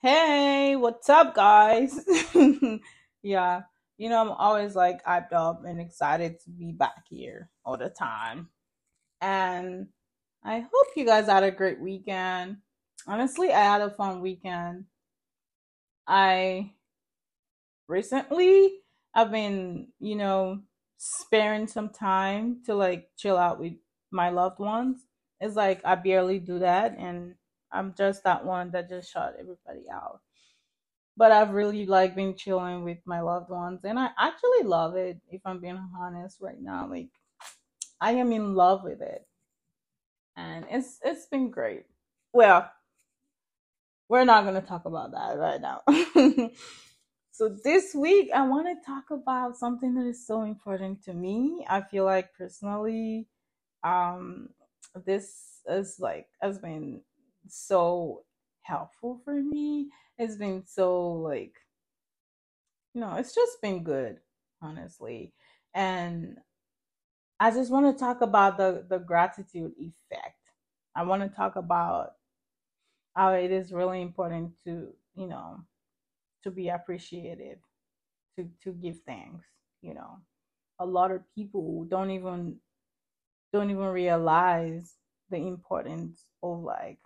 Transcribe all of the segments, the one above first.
Hey, what's up, guys? yeah, you know, I'm always like hyped up and excited to be back here all the time. And I hope you guys had a great weekend. Honestly, I had a fun weekend. I recently I've been, you know, sparing some time to like chill out with my loved ones. It's like I barely do that and I'm just that one that just shut everybody out. But I've really like been chilling with my loved ones and I actually love it if I'm being honest right now. Like I am in love with it and it's it's been great. Well, we're not to talk about that right now. so this week I want to talk about something that is so important to me. I feel like personally um this is like has been so helpful for me. It's been so like you know, it's just been good, honestly. And I just want to talk about the the gratitude effect. I want to talk about how it is really important to, you know, to be appreciative, to to give thanks, you know. A lot of people don't even don't even realize the importance of like,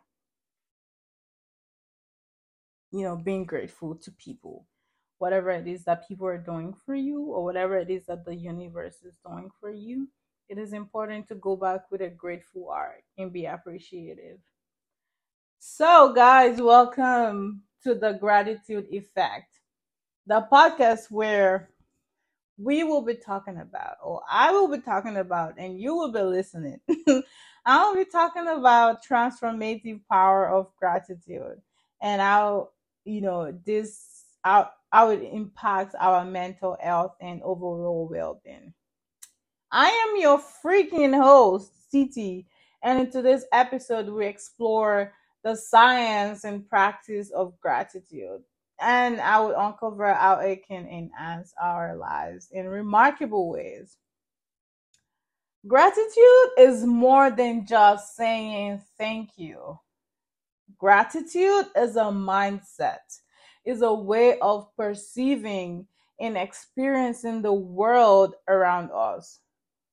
you know, being grateful to people. Whatever it is that people are doing for you or whatever it is that the universe is doing for you, it is important to go back with a grateful heart and be appreciative. So, guys, welcome to the Gratitude Effect, the podcast where we will be talking about, or I will be talking about, and you will be listening. I will be talking about transformative power of gratitude and how, you know, this how, how it impacts our mental health and overall well-being. I am your freaking host, Titi, and in today's episode, we explore the science and practice of gratitude. And I will uncover how it can enhance our lives in remarkable ways. Gratitude is more than just saying thank you. Gratitude is a mindset, is a way of perceiving and experiencing the world around us.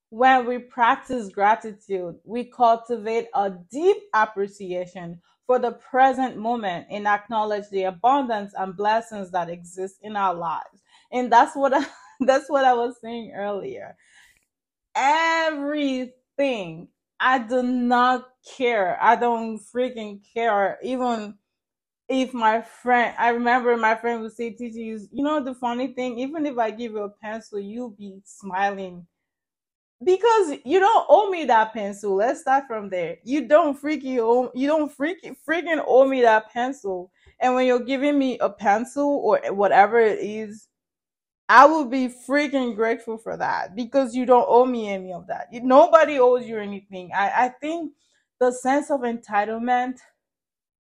When we practice gratitude, we cultivate a deep appreciation for the present moment and acknowledge the abundance and blessings that exist in our lives. And that's what I, that's what I was saying earlier. Everything. I do not care. I don't freaking care. Even if my friend, I remember my friend would say, "Teacher, you you know the funny thing. Even if I give you a pencil, you'll be smiling because you don't owe me that pencil. Let's start from there. You don't freaking owe you don't freaking freaking owe me that pencil. And when you're giving me a pencil or whatever it is, I will be freaking grateful for that because you don't owe me any of that. Nobody owes you anything. I, I think the sense of entitlement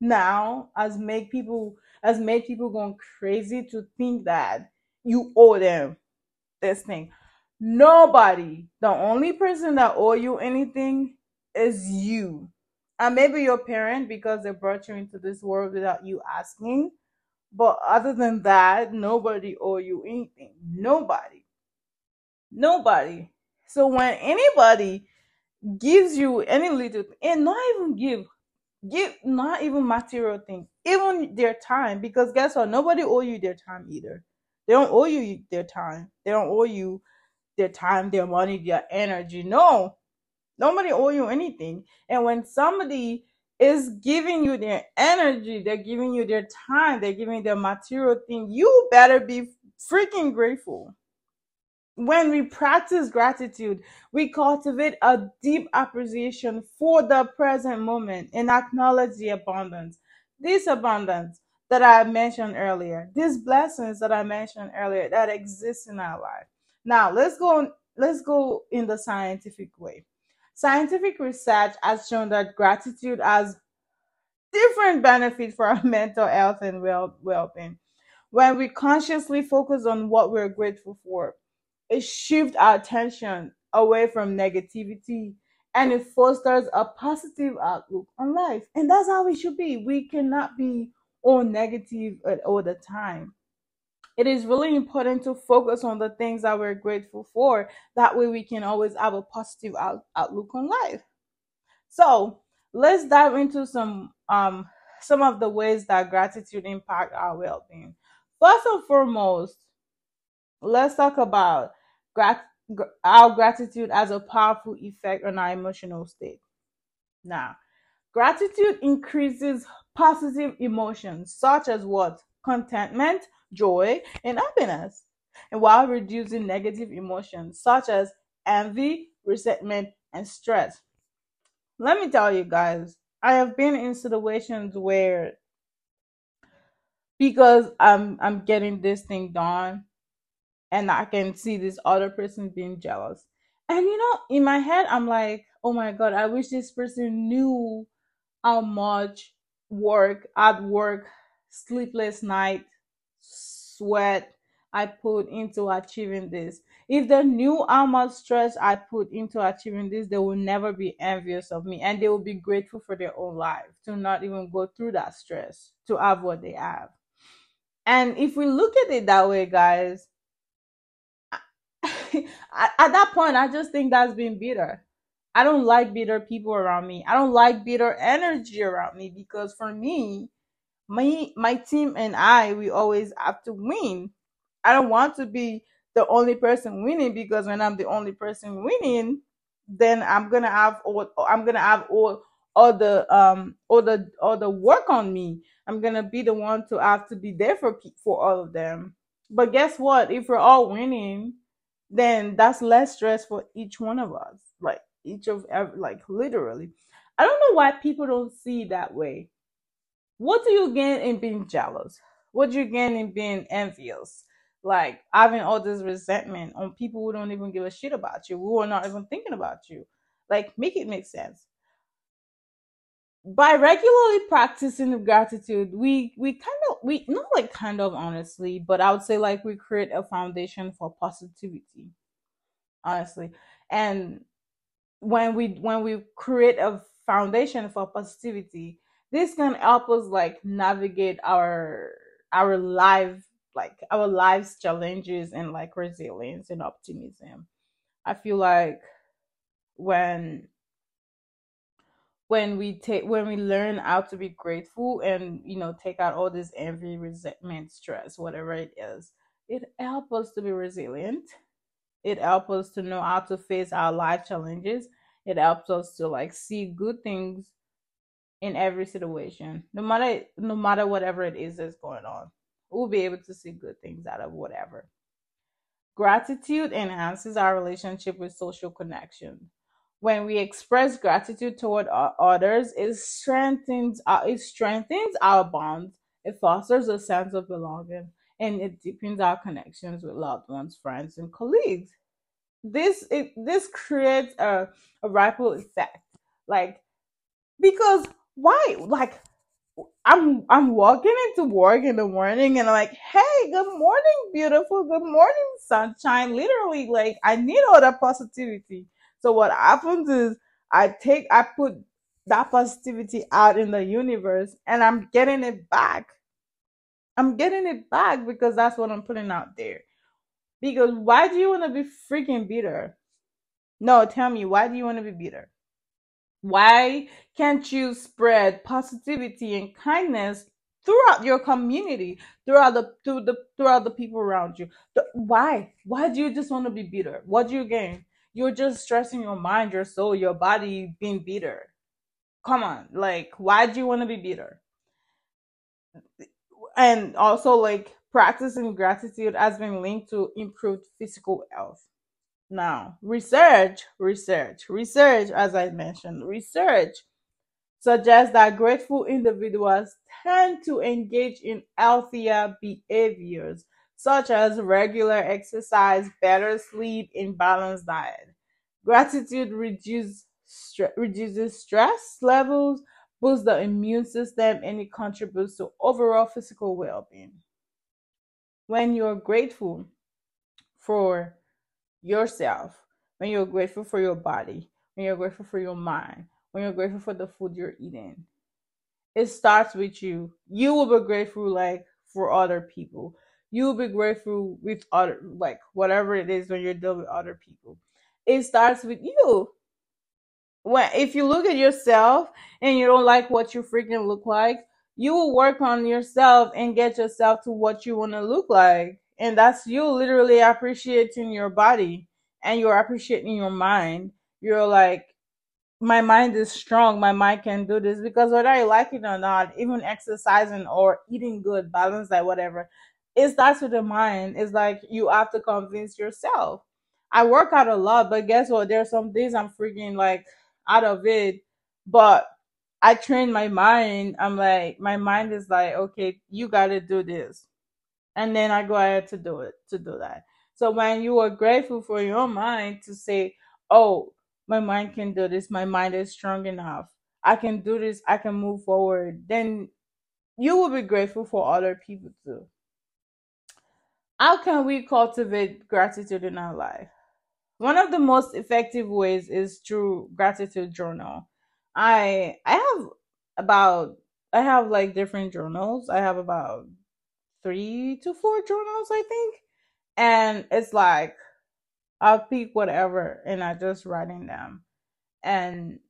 now has made people has made people going crazy to think that you owe them this thing. Nobody. The only person that owe you anything is you. And maybe your parent because they brought you into this world without you asking. But other than that, nobody owe you anything. Nobody. Nobody. So when anybody gives you any little and not even give give not even material things, even their time, because guess what? Nobody owe you their time either. They don't owe you their time. They don't owe you their time, their money, their energy. No, nobody owe you anything. And when somebody is giving you their energy, they're giving you their time, they're giving their material thing, you better be freaking grateful. When we practice gratitude, we cultivate a deep appreciation for the present moment and acknowledge the abundance. This abundance that I mentioned earlier, these blessings that I mentioned earlier that exist in our life. Now let's go let's go in the scientific way. Scientific research has shown that gratitude has different benefits for our mental health and well well-being. When we consciously focus on what we're grateful for, it shifts our attention away from negativity and it fosters a positive outlook on life. And that's how it should be. We cannot be all negative at all the time. It is really important to focus on the things that we're grateful for. That way, we can always have a positive out- outlook on life. So, let's dive into some um some of the ways that gratitude impact our well-being. First and foremost, let's talk about grat- gr- our gratitude as a powerful effect on our emotional state. Now, gratitude increases positive emotions such as what? Contentment, joy, and happiness, and while reducing negative emotions such as envy, resentment, and stress. Let me tell you guys, I have been in situations where because I'm I'm getting this thing done and I can see this other person being jealous. And you know, in my head I'm like, "Oh my god, I wish this person knew how much work at work, sleepless night, sweat I put into achieving this. If they knew how much stress I put into achieving this, they will never be envious of me and they will be grateful for their own life to not even go through that stress to have what they have. And if we look at it that way, guys, at at that point, I just think that's being bitter. I don't like bitter people around me. I don't like bitter energy around me because for me, my my team and I we always have to win. I don't want to be the only person winning because when I'm the only person winning, then I'm gonna have all I'm gonna have all all the um all the all the work on me. I'm gonna be the one to have to be there for for all of them. But guess what? If we're all winning, then that's less stress for each one of us. Like each of like literally. I don't know why people don't see that way what do you gain in being jealous? What do you gain in being envious? Like having all this resentment on people who don't even give a shit about you, who are not even thinking about you. Like, make it make sense. By regularly practicing gratitude, we we kind of we not like kind of honestly, but I would say like we create a foundation for positivity, honestly. And when we when we create a foundation for positivity this can help us like navigate our our life like our lives challenges and like resilience and optimism. I feel like when when we take when we learn how to be grateful and you know take out all this envy resentment stress whatever it is it helps us to be resilient. It helps us to know how to face our life challenges. It helps us to like see good things in every situation. No matter no matter whatever it is that's going on we'll be able to see good things out of whatever. Gratitude enhances our relationship with social connection. When we express gratitude toward others it strengthens our, it strengthens our bonds. It fosters a sense of belonging and it deepens our connections with loved ones friends and colleagues. This it this creates a, a ripple effect. Like because why? Like i'm i'm walking into work in the morning and i'm like hey good morning beautiful. Good morning sunshine. Literally like i need all that positivity. So what happens is i take i put that positivity out in the universe and i'm getting it back. I'm getting it back because that's what i'm putting out there. Because why do you want to be freaking bitter? No tell me why do you want to be bitter Why can't you spread positivity and kindness throughout your community, throughout the through the throughout the people around you? The- why? Why do you just want to be bitter? What do you gain? You're just stressing your mind, your soul, your body being bitter. Come on, like why do you want to be bitter? And also like practicing gratitude has been linked to improved physical health. Now, research, research, research, as I mentioned, research suggests that grateful individuals tend to engage in healthier behaviors such as regular exercise, better sleep, and balanced diet. Gratitude reduce, stre- reduces stress levels, boosts the immune system, and it contributes to overall physical well being. When you're grateful for yourself, when you're grateful for your body, when you're grateful for your mind, when you're grateful for the food you're eating, it starts with you. You will be grateful like for other people. You will be grateful with other like whatever it is when you're dealing with other people. It starts with you. When if you look at yourself and you don't like what you freaking look like, you will work on yourself and get yourself to what you want to look like. And that's you literally appreciating your body and you're appreciating your mind. You're like, my mind is strong. My mind can do this because whether I like it or not, even exercising or eating good, balance, like whatever, it starts with the mind. It's like you have to convince yourself. I work out a lot, but guess what? There's some days I'm freaking like out of it, but I train my mind. I'm like, my mind is like, okay, you got to do this. And then I go ahead to do it, to do that. So when you are grateful for your mind to say, oh, my mind can do this, my mind is strong enough, I can do this, I can move forward, then you will be grateful for other people too. How can we cultivate gratitude in our life? One of the most effective ways is through gratitude journal. I I have about I have like different journals. I have about three to four journals, I think. And it's like I'll pick whatever and I just write in them. And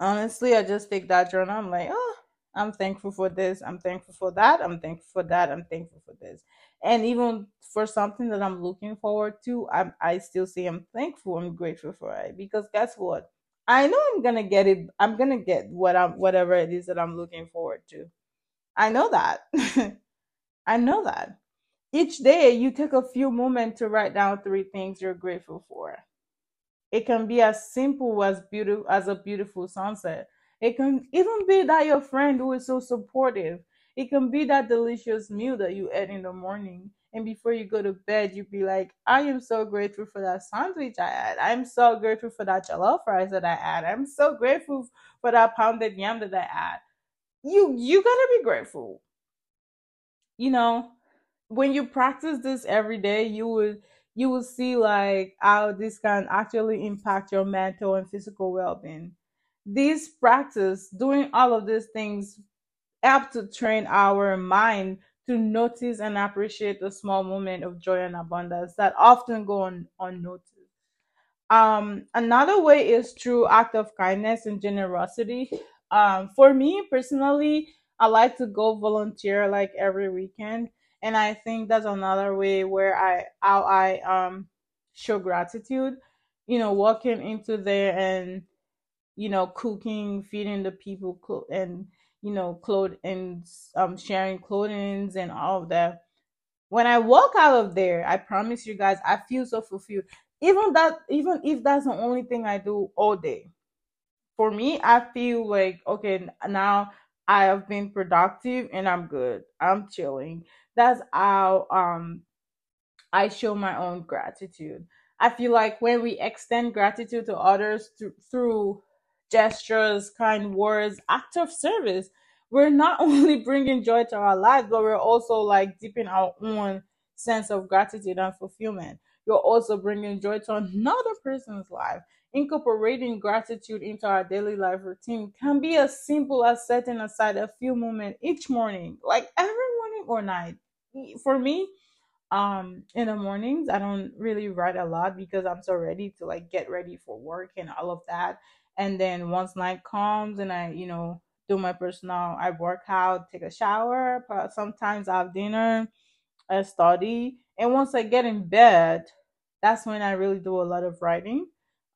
honestly, I just take that journal. I'm like, oh, I'm thankful for this. I'm thankful for that. I'm thankful for that. I'm thankful for this. And even for something that I'm looking forward to, I I still say I'm thankful. I'm grateful for it because guess what? I know I'm gonna get it. I'm gonna get what I'm whatever it is that I'm looking forward to. I know that. I know that. Each day you take a few moments to write down three things you're grateful for. It can be as simple as beautiful as a beautiful sunset. It can even be that your friend who is so supportive. It can be that delicious meal that you ate in the morning. And before you go to bed, you'd be like, I am so grateful for that sandwich I had. I'm so grateful for that jollof rice that I had. I'm so grateful for that pounded yam that I had. You you gotta be grateful. You know, when you practice this every day, you would you will see like how this can actually impact your mental and physical well-being. This practice, doing all of these things, help to train our mind to notice and appreciate the small moment of joy and abundance that often go un- unnoticed. Um, another way is through act of kindness and generosity. Um, for me personally, I like to go volunteer like every weekend, and I think that's another way where I how I um show gratitude. You know, walking into there and you know cooking, feeding the people, clo- and you know clothes and um sharing clothing and all of that when I walk out of there, I promise you guys, I feel so fulfilled. Even that, even if that's the only thing I do all day, for me, I feel like okay, now I have been productive and I'm good. I'm chilling. That's how um I show my own gratitude. I feel like when we extend gratitude to others through, through gestures, kind words, acts of service, we're not only bringing joy to our lives, but we're also like deepening our own sense of gratitude and fulfillment. You're also bringing joy to another person's life. Incorporating gratitude into our daily life routine can be as simple as setting aside a few moments each morning, like every morning or night. For me, um in the mornings i don't really write a lot because i'm so ready to like get ready for work and all of that. And then once night comes and i you know do my personal i work out take a shower sometimes i have dinner i study. And once i get in bed that's when i really do a lot of writing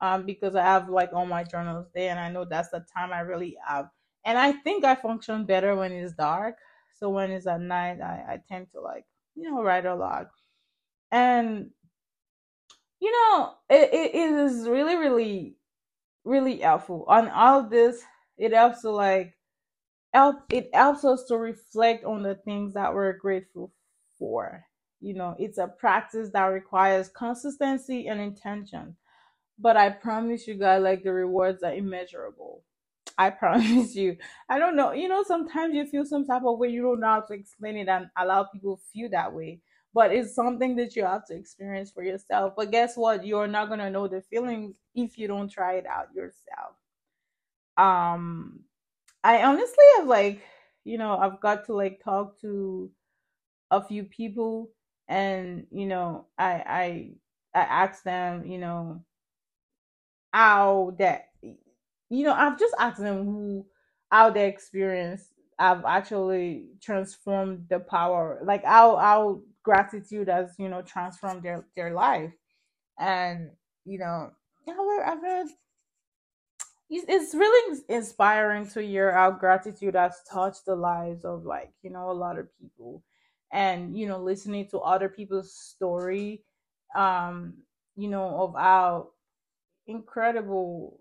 um because i have like all my journals there and i know that's the time i really have. And i think i function better when it's dark. So when it's at night i, I tend to like you know write a lot. And you know it, it, it is really really really helpful. On all this it helps to like help it helps us to reflect on the things that we're grateful for. You know it's a practice that requires consistency and intention but i promise you guys like the rewards are immeasurable I promise you. I don't know. You know, sometimes you feel some type of way, you don't know how to explain it and allow people feel that way. But it's something that you have to experience for yourself. But guess what? You're not gonna know the feeling if you don't try it out yourself. Um I honestly have like, you know, I've got to like talk to a few people and, you know, I I I asked them, you know, how that you know, I've just asked them who how their experience have actually transformed the power, like how how gratitude has, you know, transformed their their life. And, you know, I've heard, it's it's really inspiring to hear how gratitude has touched the lives of like you know a lot of people and you know listening to other people's story um you know of how incredible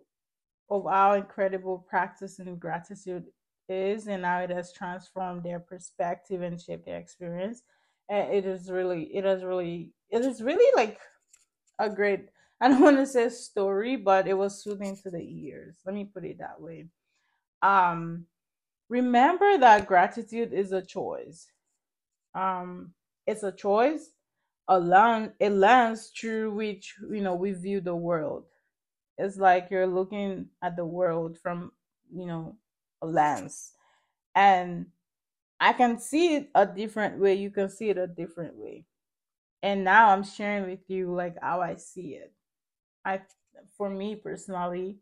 of how incredible practice and gratitude is and how it has transformed their perspective and shaped their experience and it is really it is really it is really like a great I don't want to say story, but it was soothing to the ears. Let me put it that way. Um, remember that gratitude is a choice. Um, it's a choice, a lens, a lens through which you know we view the world. It's like you're looking at the world from you know a lens, and I can see it a different way. You can see it a different way, and now I'm sharing with you like how I see it I, for me personally,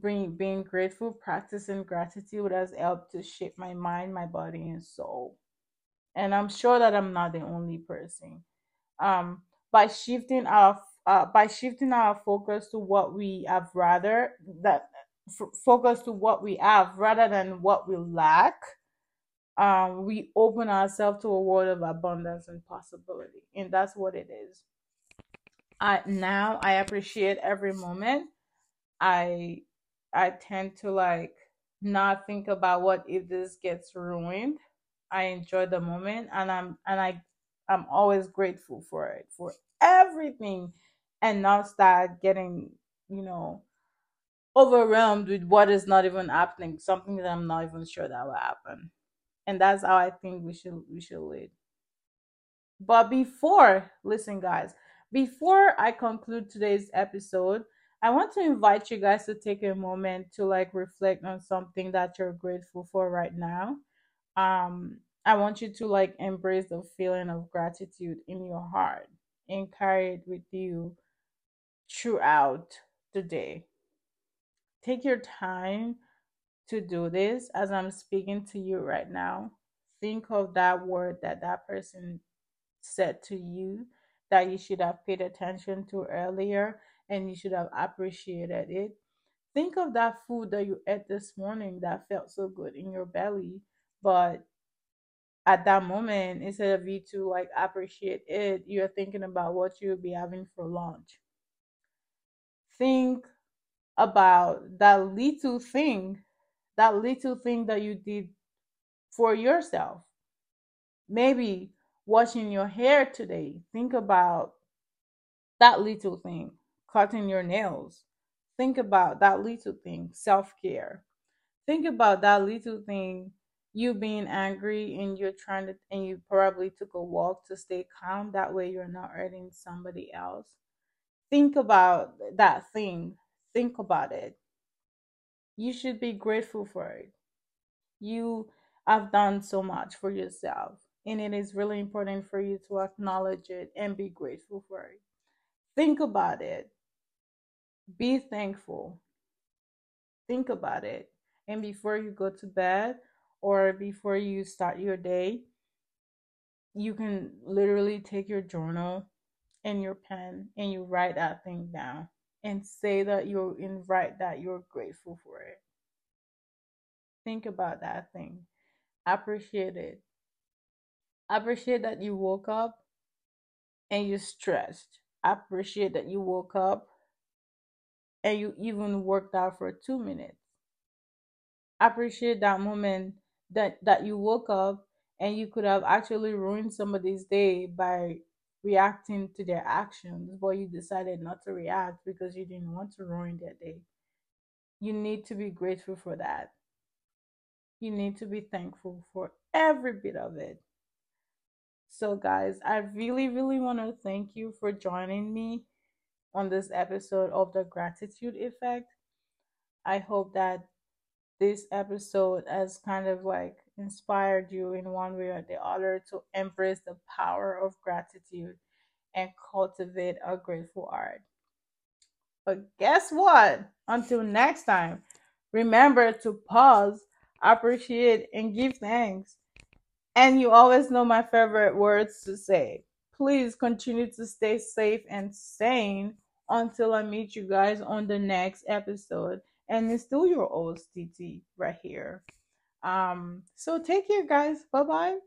being being grateful, practicing gratitude has helped to shape my mind, my body, and soul. And I'm sure that I'm not the only person. Um, by shifting our uh, by shifting our focus to what we have rather that f- focus to what we have rather than what we lack, um, we open ourselves to a world of abundance and possibility, and that's what it is. I now I appreciate every moment. I I tend to like not think about what if this gets ruined. I enjoy the moment and I'm and I I'm always grateful for it for everything and not start getting, you know, overwhelmed with what is not even happening, something that I'm not even sure that will happen. And that's how I think we should we should lead. But before, listen guys, before I conclude today's episode, I want to invite you guys to take a moment to like reflect on something that you're grateful for right now. Um, I want you to like embrace the feeling of gratitude in your heart and carry it with you throughout the day. Take your time to do this as I'm speaking to you right now. Think of that word that that person said to you that you should have paid attention to earlier and you should have appreciated it. Think of that food that you ate this morning that felt so good in your belly, but at that moment, instead of you to like appreciate it, you're thinking about what you'll be having for lunch. Think about that little thing, that little thing that you did for yourself. Maybe washing your hair today. Think about that little thing, cutting your nails. Think about that little thing, self care. Think about that little thing, you being angry and you're trying to, and you probably took a walk to stay calm. That way you're not hurting somebody else. Think about that thing. Think about it. You should be grateful for it. You have done so much for yourself and it is really important for you to acknowledge it and be grateful for it. Think about it. Be thankful. Think about it. And before you go to bed or before you start your day, you can literally take your journal and your pen and you write that thing down and say that you're and write that you're grateful for it. Think about that thing. Appreciate it appreciate that you woke up and you're stressed. Appreciate that you woke up and you even worked out for two minutes. Appreciate that moment that, that you woke up and you could have actually ruined somebody's day by reacting to their actions, but you decided not to react because you didn't want to ruin their day. You need to be grateful for that. You need to be thankful for every bit of it. So, guys, I really, really want to thank you for joining me on this episode of the Gratitude Effect. I hope that this episode has kind of like inspired you in one way or the other to embrace the power of gratitude and cultivate a grateful heart. But guess what? Until next time, remember to pause, appreciate, and give thanks. And you always know my favorite words to say. Please continue to stay safe and sane until I meet you guys on the next episode. And it's still your old Titi right here. Um, so take care, guys. Bye bye.